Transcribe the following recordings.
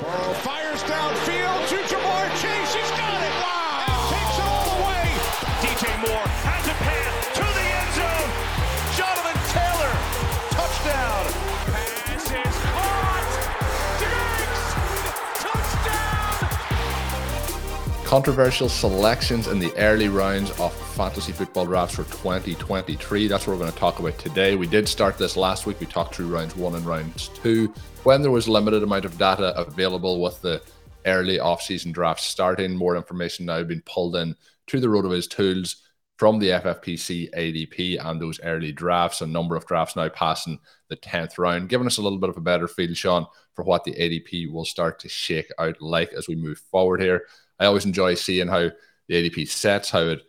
Burrow fires downfield to Ja'Marr Chase. He's got it. Wow. And takes it all the way. DJ Moore has a pass to the end zone. Jonathan Taylor, touchdown. Pass is caught. Diggs, touchdown. Controversial selections in the early rounds of fantasy football drafts for 2023. That's what we're going to talk about today. We did start this last week. We talked through rounds one and rounds two when there was limited amount of data available with the early off-season drafts starting, more information now being pulled in to the RotoViz tools from the FFPC ADP and those early drafts. A number of drafts now passing the 10th round, giving us a little bit of a better feel, Shawn, for what the ADP will start to shake out like as we move forward here. I always enjoy seeing how the ADP sets, how it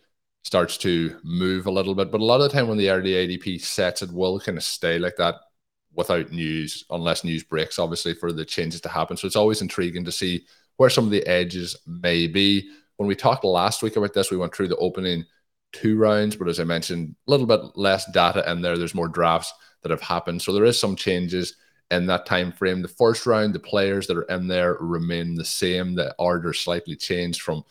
starts to move a little bit. But a lot of the time when the early ADP sets, it will kind of stay like that without news, unless news breaks, obviously, for the changes to happen. So it's always intriguing to see where some of the edges may be. When we talked last week about this, we went through the opening two rounds, but as I mentioned, a little bit less data in there. There's more drafts that have happened. So there is some changes in that time frame. The first round, the players that are in there remain the same. The order slightly changed from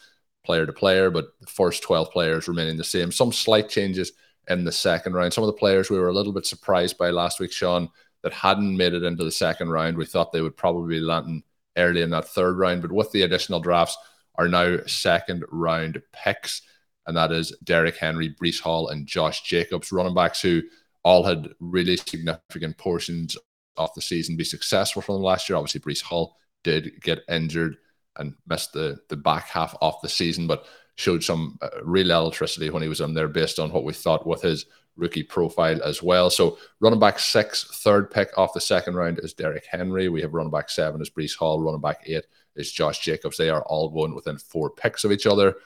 player to player, but the first 12 players remaining the same. Some slight changes in the second round. Some of the players we were a little bit surprised by last week, Sean, that hadn't made it into the second round. We thought they would probably be landing early in that third round, but with the additional drafts are now second round picks, and that is Derrick Henry, Breece Hall, and Josh Jacobs, running backs who all had really significant portions of the season be successful from them last year. Obviously, Breece Hall did get injured and missed the the back half of the season, but showed some uh, real electricity when he was in there based on what we thought with his rookie profile as well. So running back six, third pick off the second round is Derrick Henry. We have running back seven is Breece Hall. Running back eight is Josh Jacobs. They are all going within four picks of each other.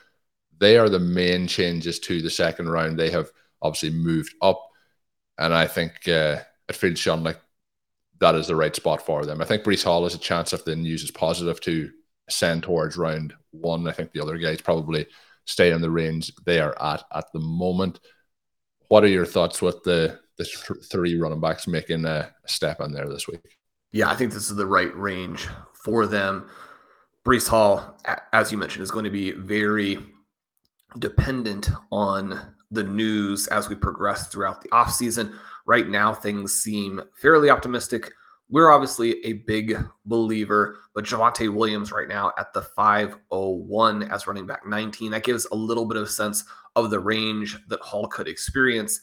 They are the main changes to the second round. They have obviously moved up. And I think uh, it feels, Shawn, like that is the right spot for them. I think Breece Hall has a chance if the news is positive to ascend towards round one. I think the other guys probably stay in the range they are at at the moment. What are your thoughts with the the th- three running backs making a step in there this week? Yeah, I think this is the right range for them. Breece Hall, as you mentioned, is going to be very dependent on the news as we progress throughout the offseason. Right now, things seem fairly optimistic. We're obviously a big believer, but Javonte Williams right now at the 501 as running back 19. That gives a little bit of sense of the range that Hall could experience.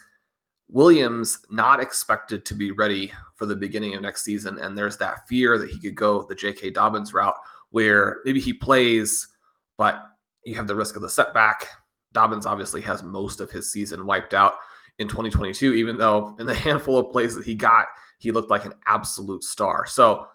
Williams not expected to be ready for the beginning of next season, and there's that fear that he could go the J.K. Dobbins route, where maybe he plays, but you have the risk of the setback. Dobbins obviously has most of his season wiped out in 2022, even though in the handful of plays that he got, he looked like an absolute star. So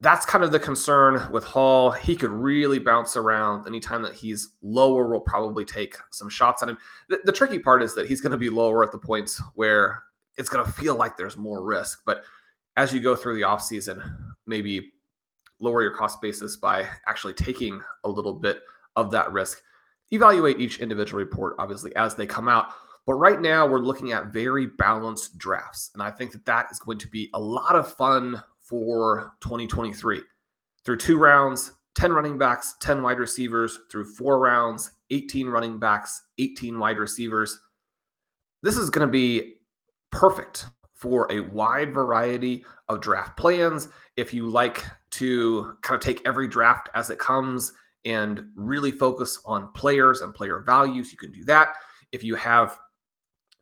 that's kind of the concern with Hall. He could really bounce around. Anytime that he's lower, we'll probably take some shots on him. The, the tricky part is that he's going to be lower at the points where it's going to feel like there's more risk. But as you go through the offseason, maybe lower your cost basis by actually taking a little bit of that risk. Evaluate each individual report, obviously, as they come out. But right now, we're looking at very balanced drafts. And I think that that is going to be a lot of fun for 2023. Through two rounds, 10 running backs, 10 wide receivers. Through four rounds, 18 running backs, 18 wide receivers. This is going to be perfect for a wide variety of draft plans. If you like to kind of take every draft as it comes and really focus on players and player values, you can do that. If you have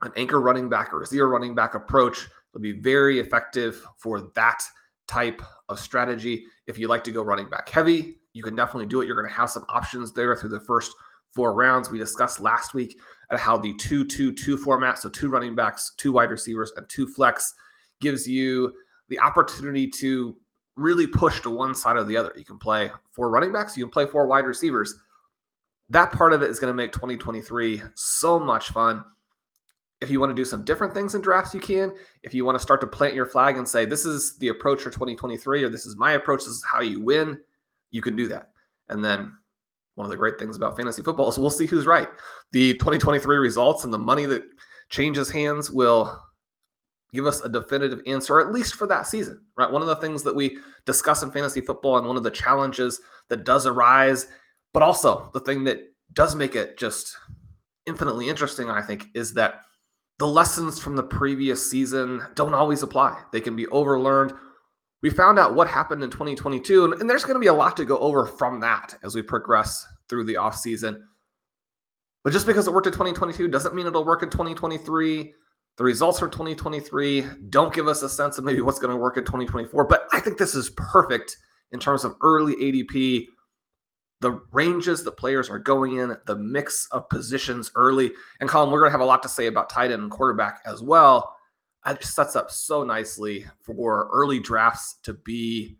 an anchor running back or zero running back approach, it'll be very effective for that type of strategy. If you like to go running back heavy, you can definitely do it. You're going to have some options there through the first four rounds. We discussed last week at how the 2 2 2 format, so two running backs, two wide receivers, and two flex, gives you the opportunity to really push to one side or the other. You can play four running backs, you can play four wide receivers. That part of it is going to make 2023 so much fun. If you want to do some different things in drafts, you can. If you want to start to plant your flag and say, this is the approach for 2023, or this is my approach, this is how you win, you can do that. And then one of the great things about fantasy football is we'll see who's right. The 2023 results and the money that changes hands will give us a definitive answer, at least for that season, right? One of the things that we discuss in fantasy football and one of the challenges that does arise, but also the thing that does make it just infinitely interesting, I think, is that the lessons from the previous season don't always apply. They can be overlearned. We found out what happened in 2022, and, and there's going to be a lot to go over from that as we progress through the offseason. But just because it worked in 2022 doesn't mean it'll work in 2023 the results for 2023 don't give us a sense of maybe what's going to work in 2024, but I think this is perfect in terms of early ADP, the ranges the players are going in, the mix of positions early. And Colin, we're going to have a lot to say about tight end and quarterback as well. It sets up so nicely for early drafts to be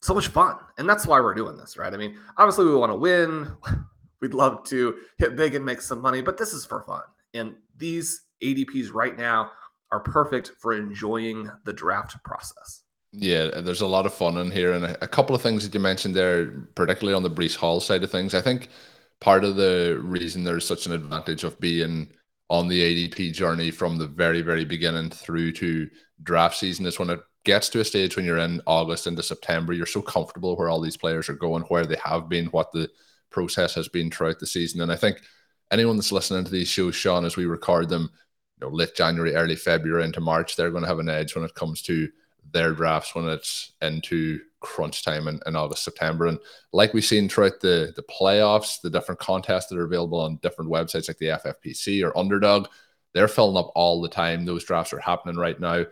so much fun. And that's why we're doing this, right? I mean, obviously, we want to win. We'd love to hit big and make some money, but this is for fun. And these ADPs right now are perfect for enjoying the draft process. Yeah, there's a lot of fun in here, and a couple of things that you mentioned there, particularly on the Breece Hall side of things. I think part of the reason there's such an advantage of being on the ADP journey from the very, very beginning through to draft season is when it gets to a stage when you're in August into September, you're so comfortable where all these players are going, where they have been, what the process has been throughout the season. And I think anyone that's listening to these shows, Sean, as we record them, you know, late January, early February into March, they're going to have an edge when it comes to their drafts when it's into crunch time in, in August, September. And like we've seen throughout the, the playoffs, the different contests that are available on different websites like the FFPC or Underdog, they're filling up all the time. Those drafts are happening right now.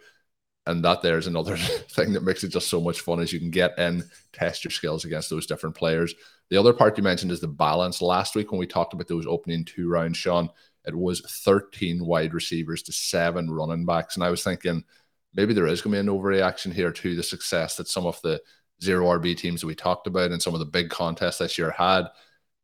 And that there's another thing that makes it just so much fun is you can get in, test your skills against those different players. The other part you mentioned is the balance. Last week when we talked about those opening two rounds, Sean, it was 13 wide receivers to seven running backs. And I was thinking maybe there is going to be an overreaction here to the success that some of the zero RB teams that we talked about and some of the big contests this year had.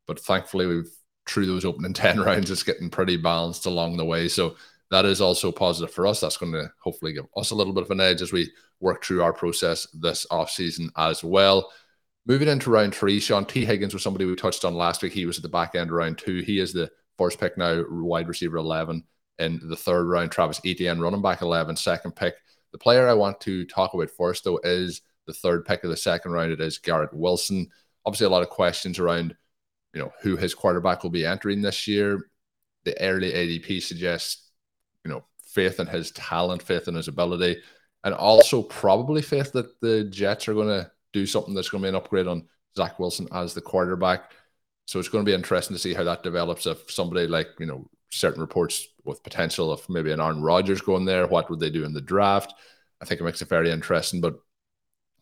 But thankfully, we've through those opening 10 rounds, it's getting pretty balanced along the way. So that is also positive for us. That's going to hopefully give us a little bit of an edge as we work through our process this offseason as well. Moving into round three, Sean Tee Higgins was somebody we touched on last week. He was at the back end of round two. He is the First pick now, wide receiver 11. In the third round, Travis Etienne, running back 11, second pick. The player I want to talk about first, though, is the third pick of the second round. It is Garrett Wilson. Obviously, a lot of questions around, you know, who his quarterback will be entering this year. The early ADP suggests, you know, faith in his talent, faith in his ability, and also probably faith that the Jets are going to do something that's going to be an upgrade on Zach Wilson as the quarterback. So it's going to be interesting to see how that develops. If somebody like, you know, certain reports with potential of maybe an Aaron Rodgers going there, what would they do in the draft? I think it makes it very interesting. But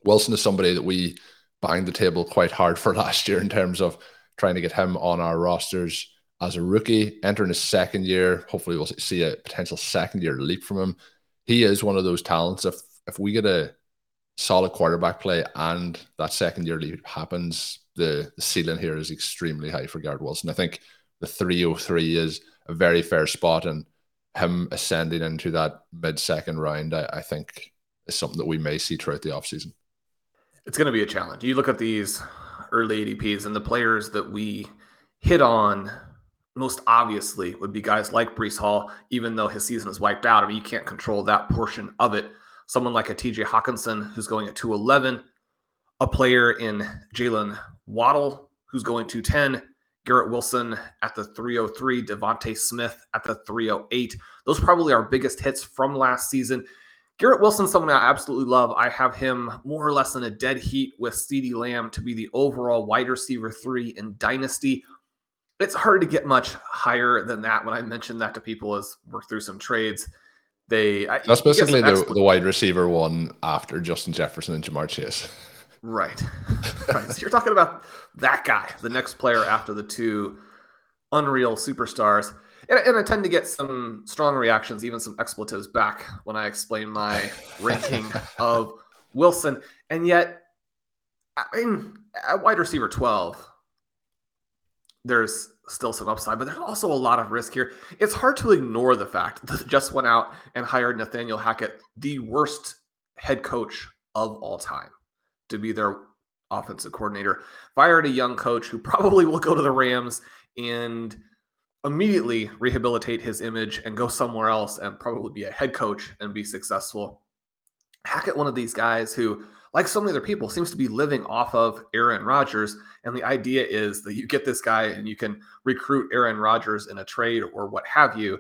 Wilson is somebody that we banged the table quite hard for last year in terms of trying to get him on our rosters as a rookie, entering his second year. Hopefully, we'll see a potential second year leap from him. He is one of those talents. If if we get a solid quarterback play and that second year leap happens, the, the ceiling here is extremely high for Garrett Wilson. I think the 303 is a very fair spot, and him ascending into that mid second round, I, I, think, is something that we may see throughout the offseason. It's going to be a challenge. You look at these early ADPs, and the players that we hit on most obviously would be guys like Breece Hall, even though his season is wiped out. I mean, you can't control that portion of it. Someone like a TJ Hockenson who's going at 211, a player in Jaylen Waddle, who's going 210, Garrett Wilson at the 303, DeVonta Smith at the 308. Those probably are biggest hits from last season. Garrett Wilson, someone I absolutely love. I have him more or less in a dead heat with CeeDee Lamb to be the overall wide receiver three in Dynasty. It's hard to get much higher than that. When I mentioned that to people as we're through some trades, they that's basically the, the wide receiver one after Justin Jefferson and Ja'Marr Chase. Right. right. So you're talking about that guy, the next player after the two unreal superstars. And, and, I tend to get some strong reactions, even some expletives back when I explain my ranking of Wilson. And yet, I mean, at wide receiver 12, there's still some upside, but there's also a lot of risk here. It's hard to ignore the fact that just went out and hired Nathaniel Hackett, the worst head coach of all time, to be their offensive coordinator. Fired a young coach who probably will go to the Rams and immediately rehabilitate his image and go somewhere else and probably be a head coach and be successful. Hackett, one of these guys who, like so many other people, seems to be living off of Aaron Rodgers. And the idea is that you get this guy and you can recruit Aaron Rodgers in a trade or what have you.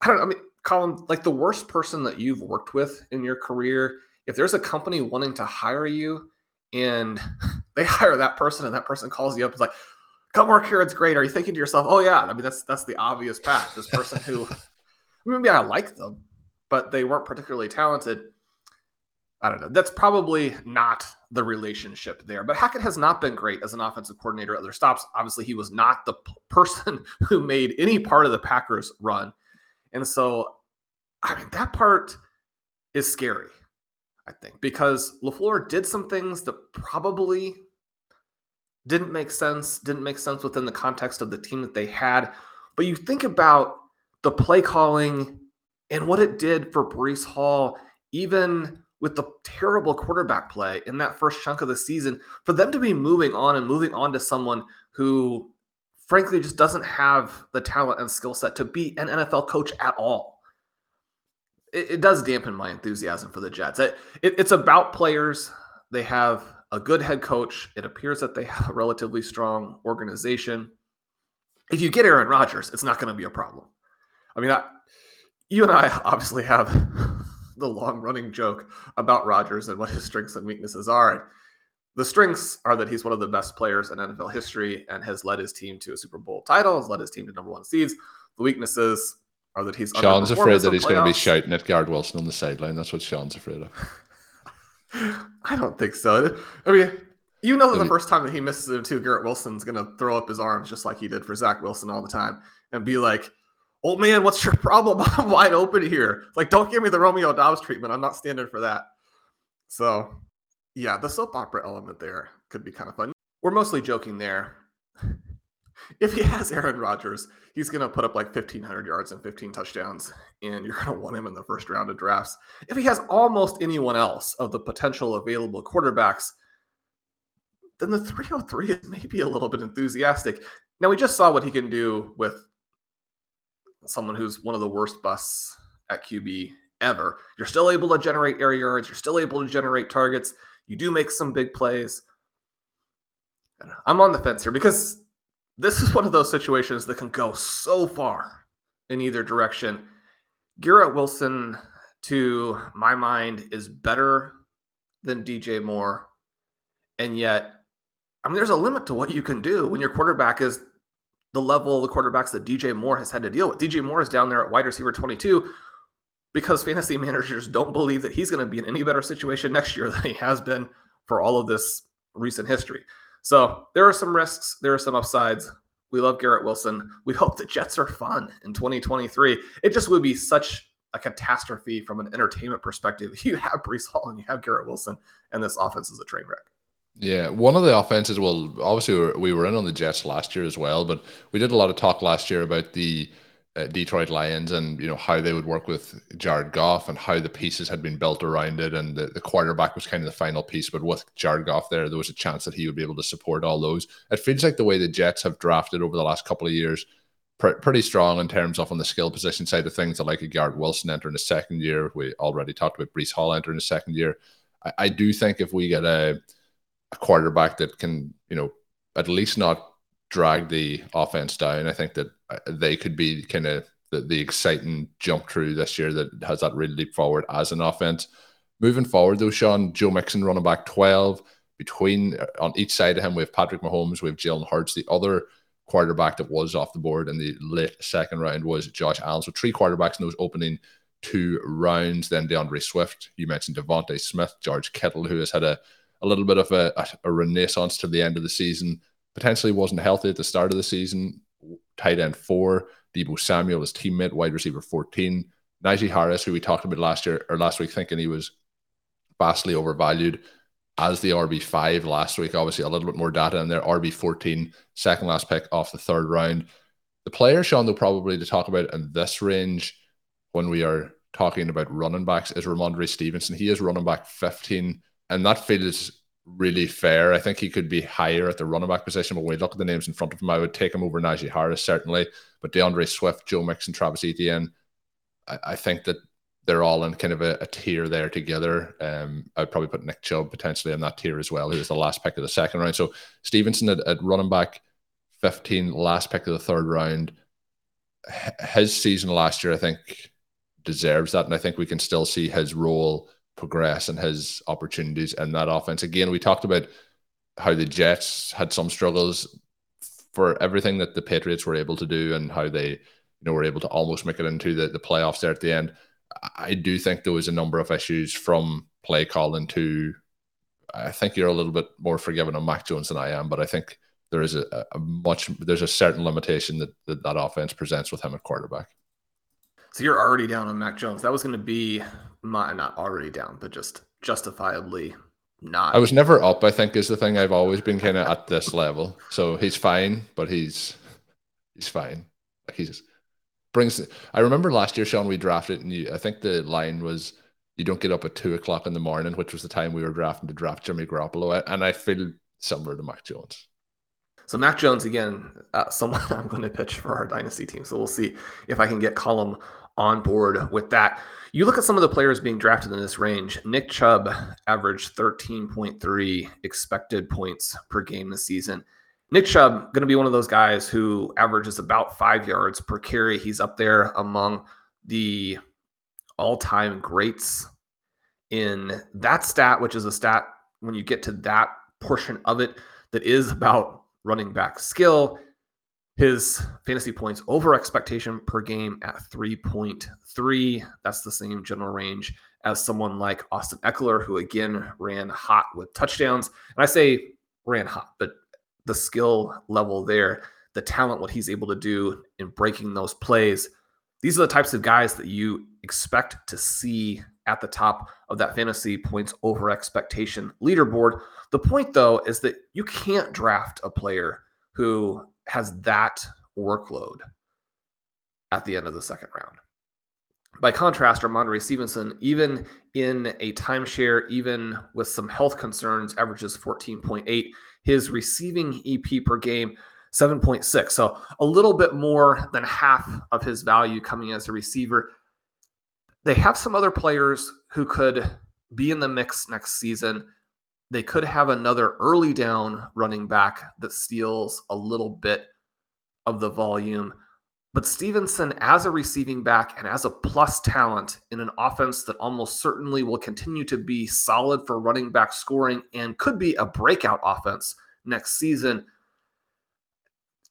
I don't know. I mean, Colin, like the worst person that you've worked with in your career, if there's a company wanting to hire you and they hire that person and that person calls you up, it's like, come work here. It's great. Are you thinking to yourself, oh yeah, I mean that's that's the obvious path. This person who maybe I like them, but they weren't particularly talented. I don't know. That's probably not the relationship there. But Hackett has not been great as an offensive coordinator at other stops. Obviously, he was not the p- person who made any part of the Packers run. And so, I mean, that part is scary, I think, because LaFleur did some things that probably didn't make sense, didn't make sense within the context of the team that they had. But you think about the play calling and what it did for Breece Hall, even with the terrible quarterback play in that first chunk of the season, for them to be moving on and moving on to someone who, frankly, just doesn't have the talent and skill set to be an NFL coach at all. It, it does dampen my enthusiasm for the Jets. It, it, it's about players. They have a good head coach. It appears that they have a relatively strong organization. If you get Aaron Rodgers, it's not going to be a problem. I mean, I, you and I obviously have the long running joke about Rodgers and what his strengths and weaknesses are. The strengths are that he's one of the best players in NFL history and has led his team to a Super Bowl title, has led his team to number one seeds. The weaknesses are that he's Sean's afraid that he's going to be shouting at Garrett Wilson on the sideline. That's what Sean's afraid of. I don't think so. I mean, you know that the first time that he misses it too, Garrett Wilson's gonna throw up his arms just like he did for Zach Wilson all the time and be like, "Old man, what's your problem? I'm wide open here. Like, don't give me the Romeo Doubs treatment. I'm not standing for that." So, yeah, the soap opera element there could be kind of fun. We're mostly joking there if he has Aaron Rodgers, he's going to put up like 1,500 yards and 15 touchdowns, and you're going to want him in the first round of drafts. If he has almost anyone else of the potential available quarterbacks, then the 303 is maybe a little bit enthusiastic. Now, we just saw what he can do with someone who's one of the worst busts at QB ever. You're still able to generate air yards, you're still able to generate targets, you do make some big plays. I'm on the fence here because this is one of those situations that can go so far in either direction. Garrett Wilson, to my mind, is better than DJ Moore. And yet, I mean, there's a limit to what you can do when your quarterback is the level of the quarterbacks that DJ Moore has had to deal with. DJ Moore is down there at wide receiver 22 because fantasy managers don't believe that he's going to be in any better situation next year than he has been for all of this recent history. So there are some risks, there are some upsides. We love Garrett Wilson. We hope the Jets are fun in 2023. It just would be such a catastrophe from an entertainment perspective. You have Breece Hall and you have Garrett Wilson, and this offense is a train wreck. Yeah, one of the offenses. Well, obviously we were in on the Jets last year as well, but we did a lot of talk last year about the Detroit Lions and you know how they would work with Jared Goff and how the pieces had been built around it. And the, the quarterback was kind of the final piece but with Jared Goff there there was a chance that he would be able to support all those. It feels like the way the Jets have drafted over the last couple of years pr- pretty strong in terms of on the skill position side of things. I like a Garrett Wilson entering the second year. We already talked about Breece Hall entering the second year. I, I do think if we get a, a quarterback that can you know at least not drag the offense down. I think that uh, they could be kind of the, the exciting jump through this year that has that really leap forward as an offense. Moving forward, though, Sean, Joe Mixon running back 12. Between uh, on each side of him, we have Patrick Mahomes, we have Jalen Hurts. The other quarterback that was off the board in the late second round was Josh Allen. So three quarterbacks in those opening two rounds. Then D'Andre Swift, you mentioned DeVonta Smith, George Kittle, who has had a, a little bit of a, a renaissance to the end of the season. Potentially wasn't healthy at the start of the season. Tight end four, Deebo Samuel, his teammate, wide receiver 14. Najee Harris, who we talked about last year or last week, thinking he was vastly overvalued as the RB5 last week. Obviously, a little bit more data in there. RB14, second last pick off the third round. The player, Shawn, though, probably to talk about in this range when we are talking about running backs is Rhamondre Stevenson. He is running back 15, and that feels really fair. I think he could be higher at the running back position, but when we look at the names in front of him, I would take him over Najee Harris, certainly. But D'Andre Swift, Joe Mixon, Travis Etienne, I, I think that they're all in kind of a, a tier there together. Um, I'd probably put Nick Chubb potentially in that tier as well. He was the last pick of the second round. So Stevenson at, at running back 15, last pick of the third round. His season last year, I think, deserves that. And I think we can still see his role progress and his opportunities in that offense. Again, we talked about how the Jets had some struggles for everything that the Patriots were able to do and how they, you know, were able to almost make it into the, the playoffs there at the end. I do think there was a number of issues from play calling to I think you're a little bit more forgiving on Mac Jones than I am, but I think there is a, a much there's a certain limitation that, that that offense presents with him at quarterback. So you're already down on Mac Jones. That was going to be my not already down, but just justifiably not. I was never up. I think is the thing. I've always been kind of at this level. So he's fine, but he's he's fine. Like he's brings. I remember last year, Sean, we drafted, and you, I think the line was you don't get up at two o'clock in the morning, which was the time we were drafting to draft Jimmy Garoppolo, and I feel similar to Mac Jones. So Mac Jones again, uh, someone I'm going to pitch for our dynasty team. So we'll see if I can get Colin on board with that. You look at some of the players being drafted in this range. Nick Chubb averaged 13.3 expected points per game this season. Nick Chubb going to be one of those guys who averages about five yards per carry. He's up there among the all-time greats in that stat, which is a stat when you get to that portion of it that is about running back skill his fantasy points over expectation per game at 3.3. That's the same general range as someone like Austin Ekeler, who again ran hot with touchdowns. And I say ran hot, but the skill level there, the talent, what he's able to do in breaking those plays, these are the types of guys that you expect to see at the top of that fantasy points over expectation leaderboard. The point, though, is that you can't draft a player who has that workload at the end of the second round. By contrast, Rhamondre Stevenson, even in a timeshare, even with some health concerns, averages 14.8. His receiving EP per game, 7.6. So a little bit more than half of his value coming as a receiver. They have some other players who could be in the mix next season they could have another early down running back that steals a little bit of the volume. But Stevenson, as a receiving back and as a plus talent in an offense that almost certainly will continue to be solid for running back scoring and could be a breakout offense next season,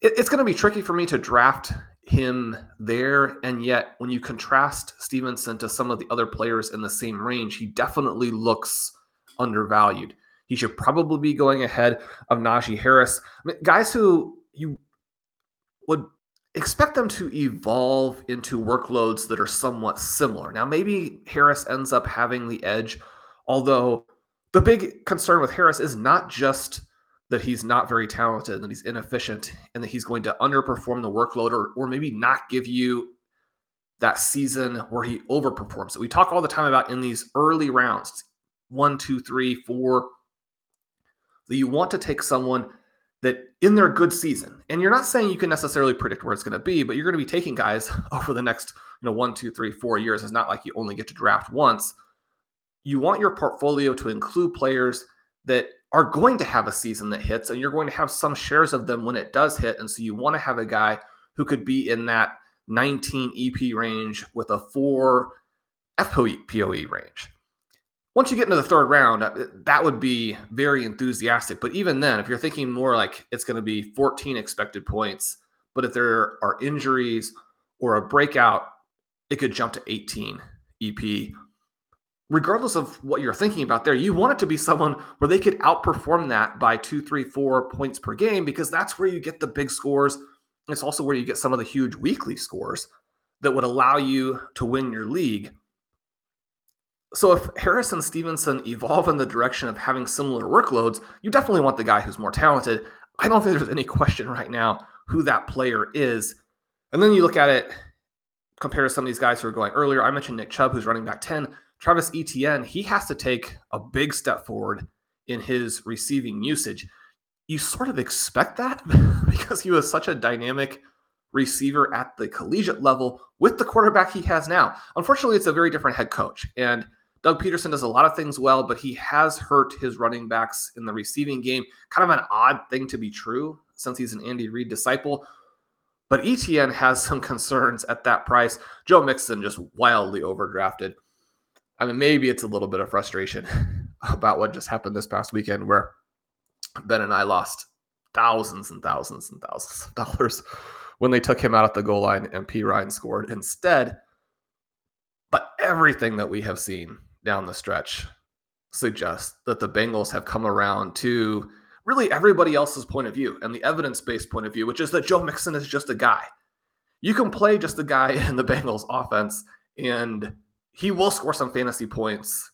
it's going to be tricky for me to draft him there. And yet, when you contrast Stevenson to some of the other players in the same range, he definitely looks undervalued. He should probably be going ahead of Najee Harris. I mean, guys who you would expect them to evolve into workloads that are somewhat similar. Now, maybe Harris ends up having the edge, although the big concern with Harris is not just that he's not very talented, and that he's inefficient, and that he's going to underperform the workload or, or maybe not give you that season where he overperforms. So we talk all the time about in these early rounds one, two, three, four, that you want to take someone that in their good season, and you're not saying you can necessarily predict where it's going to be, but you're going to be taking guys over the next, you know, one, two, three, four years. It's not like you only get to draft once. You want your portfolio to include players that are going to have a season that hits, and you're going to have some shares of them when it does hit. And so you want to have a guy who could be in that 19 EP range with a four FPOE range. Once you get into the third round, uh, that would be very enthusiastic. But even then, if you're thinking more like it's going to be 14 expected points, but if there are injuries or a breakout, it could jump to 18 EP. Regardless of what you're thinking about there, you want it to be someone where they could outperform that by two, three, four points per game because that's where you get the big scores. It's also where you get some of the huge weekly scores that would allow you to win your league. So if Harris and Stevenson evolve in the direction of having similar workloads, you definitely want the guy who's more talented. I don't think there's any question right now who that player is. And then you look at it, compared to some of these guys who are going earlier. I mentioned Nick Chubb, who's running back 10. Travis Etienne, he has to take a big step forward in his receiving usage. You sort of expect that because he was such a dynamic receiver at the collegiate level with the quarterback he has now. Unfortunately, it's a very different head coach. And Doug Pederson does a lot of things well, but he has hurt his running backs in the receiving game. Kind of an odd thing to be true since he's an Andy Reid disciple. But Etienne has some concerns at that price. Joe Mixon just wildly overdrafted. I mean, maybe it's a little bit of frustration about what just happened this past weekend where Ben and I lost thousands and thousands and thousands of dollars when they took him out at the goal line and Perine scored instead. But everything that we have seen down the stretch suggests that the Bengals have come around to really everybody else's point of view and the evidence based point of view, which is that Joe Mixon is just a guy. You can play just a guy in the Bengals offense and he will score some fantasy points.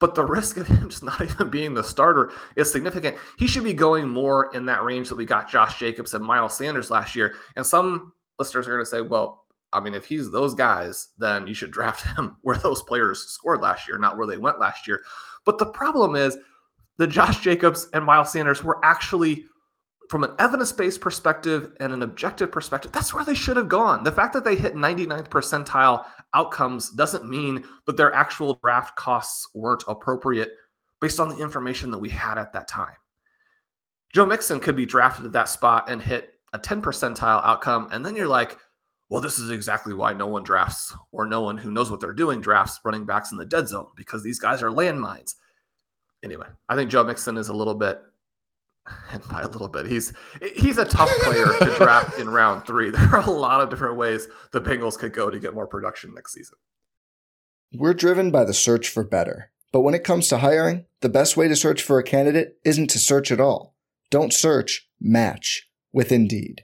But the risk of him just not even being the starter is significant. He should be going more in that range that we got Josh Jacobs and Miles Sanders last year. And some listeners are going to say, well, I mean, if he's those guys, then you should draft him where those players scored last year, not where they went last year. But the problem is the Josh Jacobs and Miles Sanders were actually, from an evidence based perspective and an objective perspective, that's where they should have gone. The fact that they hit 99th percentile outcomes doesn't mean that their actual draft costs weren't appropriate based on the information that we had at that time. Joe Mixon could be drafted at that spot and hit a 10 percentile outcome. And then you're like, well, this is exactly why no one drafts or no one who knows what they're doing drafts running backs in the dead zone because these guys are landmines. Anyway, I think Joe Mixon is a little bit, and by a little bit, he's he's a tough player to draft in round three. There are a lot of different ways the Bengals could go to get more production next season. We're driven by the search for better. But when it comes to hiring, the best way to search for a candidate isn't to search at all. Don't search, match with Indeed.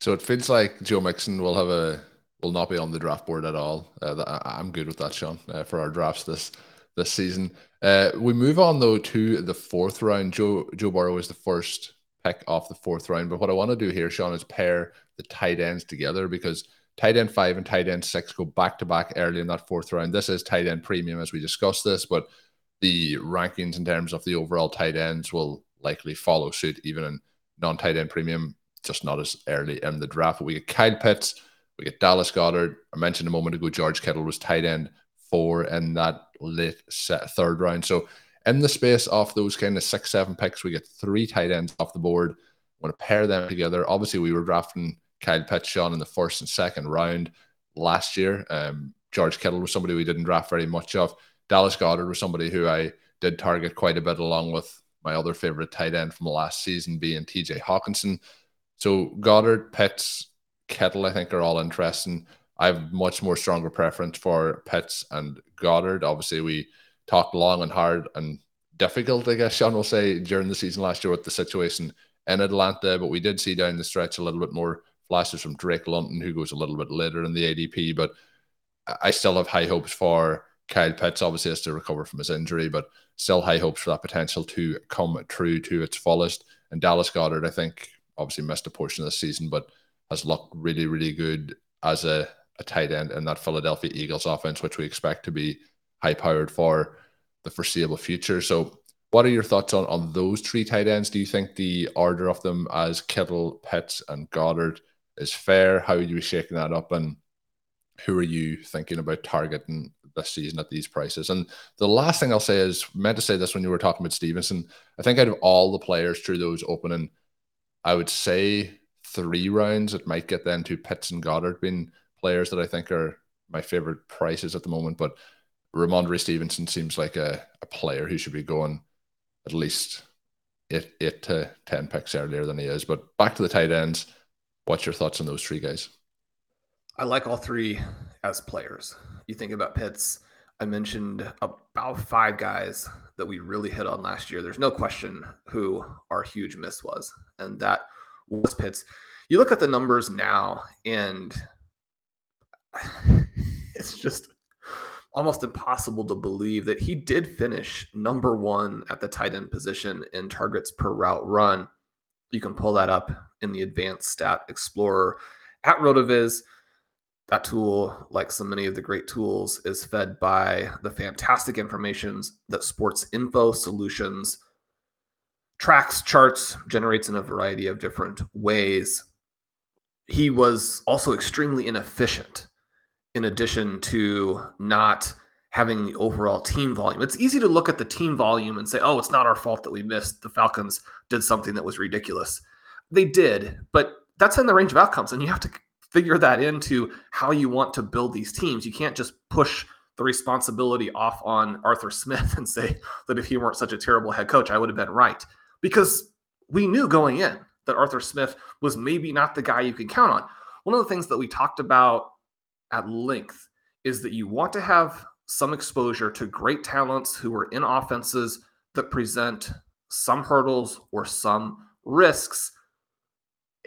So it feels like Joe Mixon will have a will not be on the draft board at all. Uh, I'm good with that, Sean, uh, for our drafts this this season. Uh, we move on though to the fourth round. Joe Joe Burrow is the first pick off the fourth round. But what I want to do here, Sean, is pair the tight ends together because tight end five and tight end six go back to back early in that fourth round. This is tight end premium as we discussed this, but the rankings in terms of the overall tight ends will likely follow suit even in non tight end premium, just not as early in the draft. But we get Kyle Pitts, we get Dallas Goedert. I mentioned a moment ago, George Kittle was tight end four in that late third round. So in the space of those kind of six, seven picks, we get three tight ends off the board. Want to pair them together. Obviously, we were drafting Kyle Pitts, Sean, in the first and second round last year. Um, George Kittle was somebody we didn't draft very much of. Dallas Goedert was somebody who I did target quite a bit, along with my other favorite tight end from last season being TJ Hockenson. So Goedert, Pitts, Kittle, I think are all interesting. I have much more stronger preference for Pitts and Goedert. Obviously, we talked long and hard and difficult, I guess Sean will say, during the season last year with the situation in Atlanta, but we did see down the stretch a little bit more flashes from Drake London, who goes a little bit later in the ADP. But I still have high hopes for Kyle Pitts. Obviously, has to recover from his injury, but still high hopes for that potential to come true to its fullest. And Dallas Goedert, I think, obviously missed a portion of the season, but has looked really, really good as a, a tight end in that Philadelphia Eagles offense, which we expect to be high powered for the foreseeable future. So, what are your thoughts on, on those three tight ends? Do you think the order of them as Kittle, Pitts, and Goedert is fair? How are you shaking that up? And who are you thinking about targeting this season at these prices? And the last thing I'll say is meant to say this when you were talking about Stevenson. I think out of all the players through those opening, I would say three rounds, it might get then to Pitts and Goedert being players that I think are my favorite prices at the moment. But Rhamondre Stevenson seems like a, a player who should be going at least eight, eight to 10 picks earlier than he is. But back to the tight ends. What's your thoughts on those three guys? I like all three as players. You think about Pitts, I mentioned about five guys that we really hit on last year. There's no question who our huge miss was, and that was Pitts. You look at the numbers now, and it's just almost impossible to believe that he did finish number one at the tight end position in targets per route run. You can pull that up in the Advanced Stat Explorer at RotoViz. That tool, like so many of the great tools, is fed by the fantastic information that Sports Info Solutions tracks, charts, generates in a variety of different ways. He was also extremely inefficient in addition to not having the overall team volume. It's easy to look at the team volume and say, oh, it's not our fault that we missed. The Falcons did something that was ridiculous. They did, but that's in the range of outcomes. And you have to figure that into how you want to build these teams. You can't just push the responsibility off on Arthur Smith and say that if he weren't such a terrible head coach, I would have been right. Because we knew going in that Arthur Smith was maybe not the guy you can count on. One of the things that we talked about at length is that you want to have some exposure to great talents who are in offenses that present some hurdles or some risks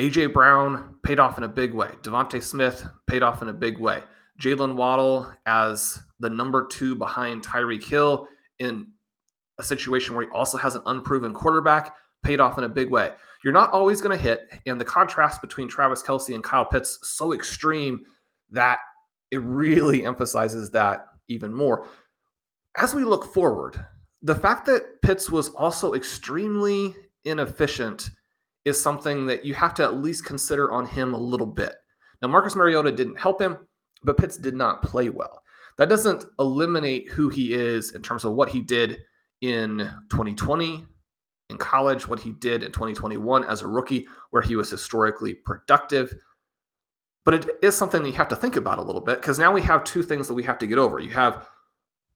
AJ Brown paid off in a big way. DeVonta Smith paid off in a big way. Jaylen Waddle as the number two behind Tyreek Hill in a situation where he also has an unproven quarterback paid off in a big way. You're not always going to hit, and the contrast between Travis Kelce and Kyle Pitts so extreme that it really emphasizes that even more. As we look forward, the fact that Pitts was also extremely inefficient is something that you have to at least consider on him a little bit. Now, Marcus Mariota didn't help him, but Pitts did not play well. That doesn't eliminate who he is in terms of what he did in 2020 in college, what he did in 2021 as a rookie, where he was historically productive. But it is something that you have to think about a little bit because now we have two things that we have to get over. You have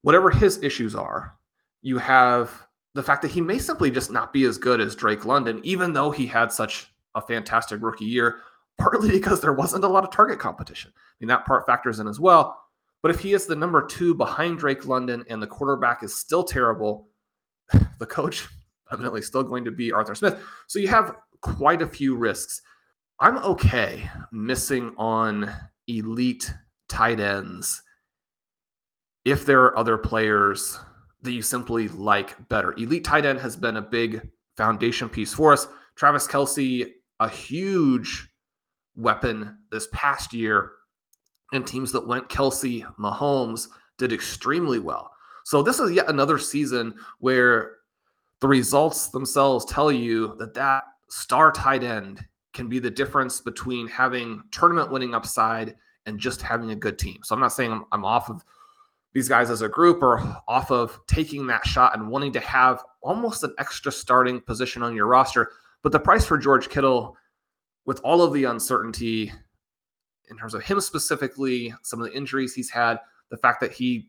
whatever his issues are, you have the fact that he may simply just not be as good as Drake London, even though he had such a fantastic rookie year, partly because there wasn't a lot of target competition. I mean, that part factors in as well. But if he is the number two behind Drake London and the quarterback is still terrible, the coach evidently still going to be Arthur Smith. So you have quite a few risks. I'm okay missing on elite tight ends if there are other players that you simply like better. Elite tight end has been a big foundation piece for us. Travis Kelce, a huge weapon this past year, and teams that went Kelce Mahomes did extremely well. So this is yet another season where the results themselves tell you that that star tight end can be the difference between having tournament winning upside and just having a good team. So I'm not saying I'm, I'm off of these guys as a group or off of taking that shot and wanting to have almost an extra starting position on your roster. But the price for George Kittle, with all of the uncertainty in terms of him specifically, some of the injuries he's had, the fact that he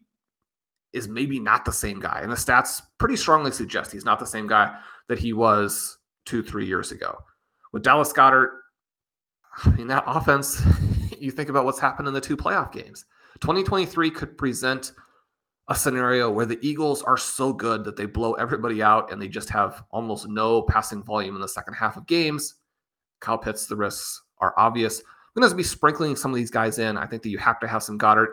is maybe not the same guy, and the stats pretty strongly suggest he's not the same guy that he was two, three years ago. With Dallas Goedert, I mean, that offense, you think about what's happened in the two playoff games. 2023 could present a scenario where the Eagles are so good that they blow everybody out and they just have almost no passing volume in the second half of games. Kyle Pitts, the risks are obvious. I'm going to be sprinkling some of these guys in. I think that you have to have some Goedert.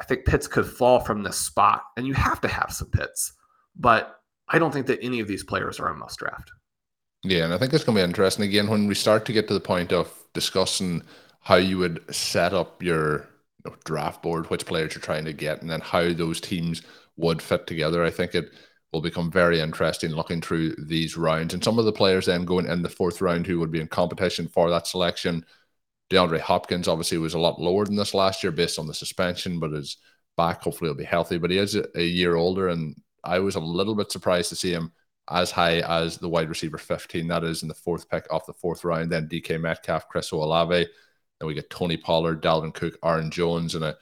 I think Pitts could fall from this spot, and you have to have some Pitts. But I don't think that any of these players are a must draft. Yeah, and I think it's going to be interesting again when we start to get to the point of discussing how you would set up your you know, draft board, which players you're trying to get, and then how those teams would fit together. I think it will become very interesting looking through these rounds. And some of the players then going in the fourth round who would be in competition for that selection. DeAndre Hopkins obviously was a lot lower than this last year based on the suspension, but is back. Hopefully, he'll be healthy. But he is a year older, and I was a little bit surprised to see him as high as the wide receiver 15. That is in the fourth pick off the fourth round. Then DK Metcalf, Chris Olave. Then we get Tony Pollard, Dalvin Cook, Aaron Jones, and a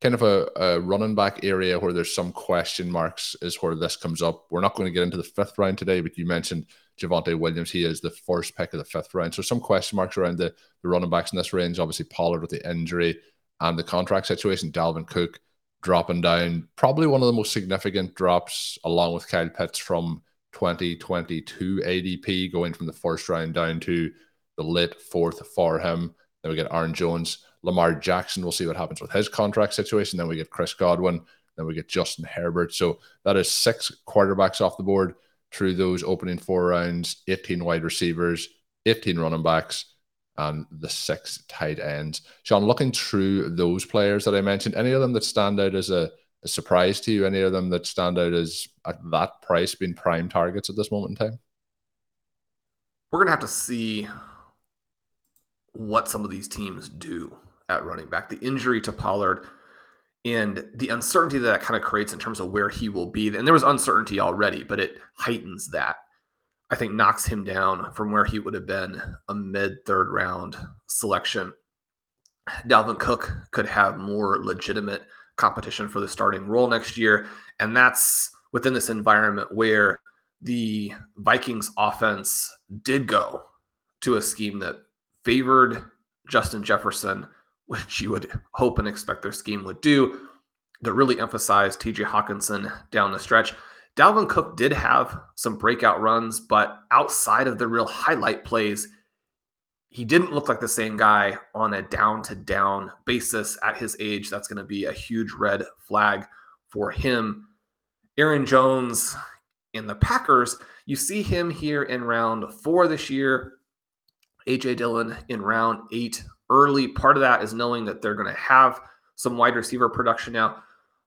kind of a, a, running back area where there's some question marks is where this comes up. We're not going to get into the fifth round today, but you mentioned Javonte Williams. He is the first pick of the fifth round. So some question marks around the, the running backs in this range. Obviously, Pollard with the injury and the contract situation. Dalvin Cook dropping down. Probably one of the most significant drops along with Kyle Pitts from 2022 ADP, going from the first round down to the late fourth for him. Then we get Aaron Jones, Lamar Jackson. We'll see what happens with his contract situation. Then we get Chris Godwin. Then we get Justin Herbert. So that is six quarterbacks off the board through those opening four rounds 18 wide receivers, 18 running backs, and the six tight ends. Sean, looking through those players that I mentioned, any of them that stand out as a, a surprise to you? Any of them that stand out as at that price being prime targets at this moment in time? We're going to have to see what some of these teams do at running back. The injury to Pollard and the uncertainty that, that kind of creates in terms of where he will be. And there was uncertainty already, but it heightens that. I think knocks him down from where he would have been a mid third round selection. Dalvin Cook could have more legitimate competition for the starting role next year. And that's within this environment where the Vikings offense did go to a scheme that favored Justin Jefferson, which you would hope and expect their scheme would do, to really emphasize TJ Hockenson down the stretch. Dalvin Cook did have some breakout runs, but outside of the real highlight plays, he didn't look like the same guy on a down to down basis at his age. That's going to be a huge red flag for him. Aaron Jones in the Packers, you see him here in round four this year. AJ Dillon in round eight early. Part of that is knowing that they're going to have some wide receiver production now.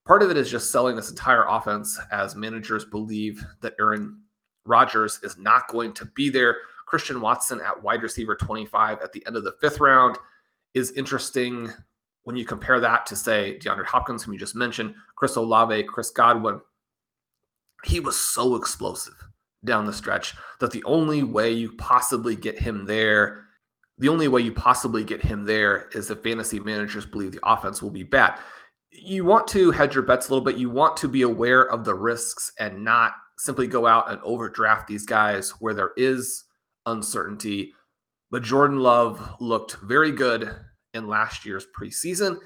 Part of it is just selling this entire offense as managers believe that Aaron Rodgers is not going to be there. Christian Watson at wide receiver 25 at the end of the fifth round is interesting when you compare that to, say, DeAndre Hopkins, whom you just mentioned, Chris Olave, Chris Godwin. He was so explosive down the stretch that the only way you possibly get him there, the only way you possibly get him there is if fantasy managers believe the offense will be bad you want to hedge your bets a little bit. You want to be aware of the risks and not simply go out and overdraft these guys where there is uncertainty. But Jordan Love looked very good in last year's preseason.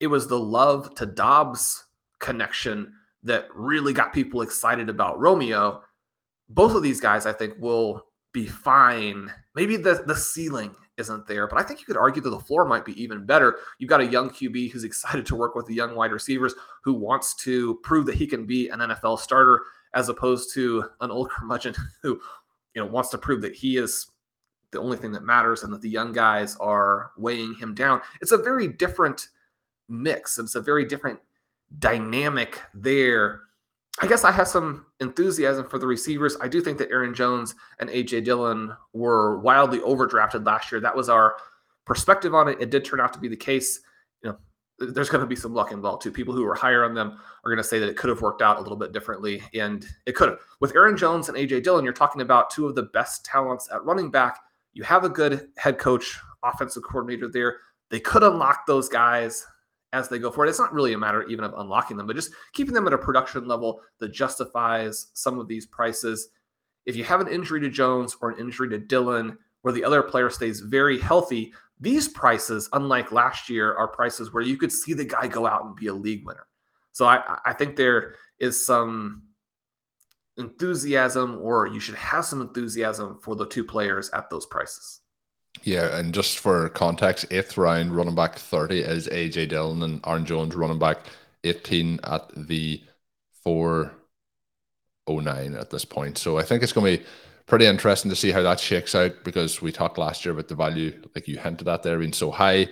It was the Love to Doubs connection that really got people excited about Romeo. Both of these guys, I think, will be fine. Maybe the, the ceiling isn't there. But I think you could argue that the floor might be even better. You've got a young QB who's excited to work with the young wide receivers who wants to prove that he can be an NFL starter as opposed to an old curmudgeon who, you know, wants to prove that he is the only thing that matters and that the young guys are weighing him down. It's a very different mix. It's a very different dynamic there I guess I have some enthusiasm for the receivers. I do think that Aaron Jones and AJ Dillon were wildly overdrafted last year. That was our perspective on it. It did turn out to be the case. You know, there's going to be some luck involved too. People who are higher on them are going to say that it could have worked out a little bit differently, and it could have. With Aaron Jones and AJ Dillon, you're talking about two of the best talents at running back. You have a good head coach, offensive coordinator there. They could unlock those guys as they go forward. It's not really a matter even of unlocking them, but just keeping them at a production level that justifies some of these prices. If you have an injury to Jones or an injury to Dillon, where the other player stays very healthy, these prices, unlike last year, are prices where you could see the guy go out and be a league winner. So I, I think there is some enthusiasm, or you should have some enthusiasm for the two players at those prices. Yeah, and just for context, eighth round running back 30 is AJ Dillon and Aaron Jones running back 18 at the 409 at this point. So I think it's going to be pretty interesting to see how that shakes out because we talked last year about the value, like you hinted at there, being so high,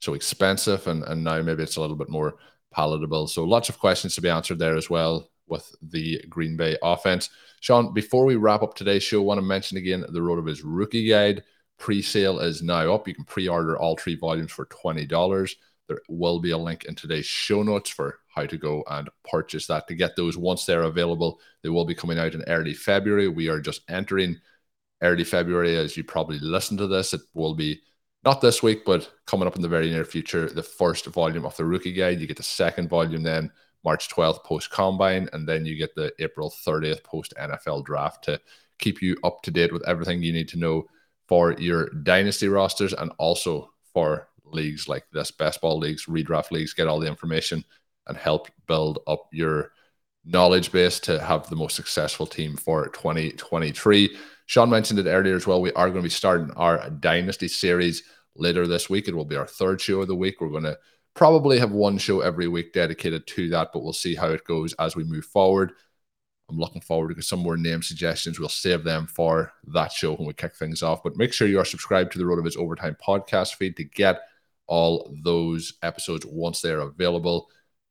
so expensive, and, and now maybe it's a little bit more palatable. So lots of questions to be answered there as well with the Green Bay offense. Sean, before we wrap up today's show, I want to mention again the RotoViz rookie guide. Pre-sale is now up. You can pre-order all three volumes for $20. There will be a link in today's show notes for how to go and purchase that to get those once they're available. They will be coming out in early February. We are just entering early February as you probably listen to this. It will be not this week, but coming up in the very near future, the first volume of the rookie guide. You get the second volume then March 12th post combine, and then you get the April 30th post NFL draft to keep you up to date with everything you need to know for your dynasty rosters and also for leagues like this, best ball leagues, redraft leagues, get all the information and help build up your knowledge base to have the most successful team for 2023. Sean mentioned it earlier as well. We are going to be starting our Dynasty series later this week. It will be our third show of the week. We're going to probably have one show every week dedicated to that, but we'll see how it goes as we move forward. I'm looking forward to some more name suggestions. We'll save them for that show when we kick things off. But make sure you are subscribed to the RotoViz Overtime podcast feed to get all those episodes once they're available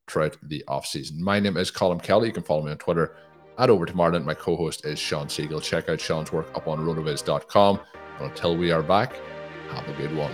throughout the off season. My name is Colin Kelly. You can follow me on Twitter at Over to Martin. My co-host is Sean Siegel. Check out Sean's work up on rotoviz.com. And until we are back, have a good one.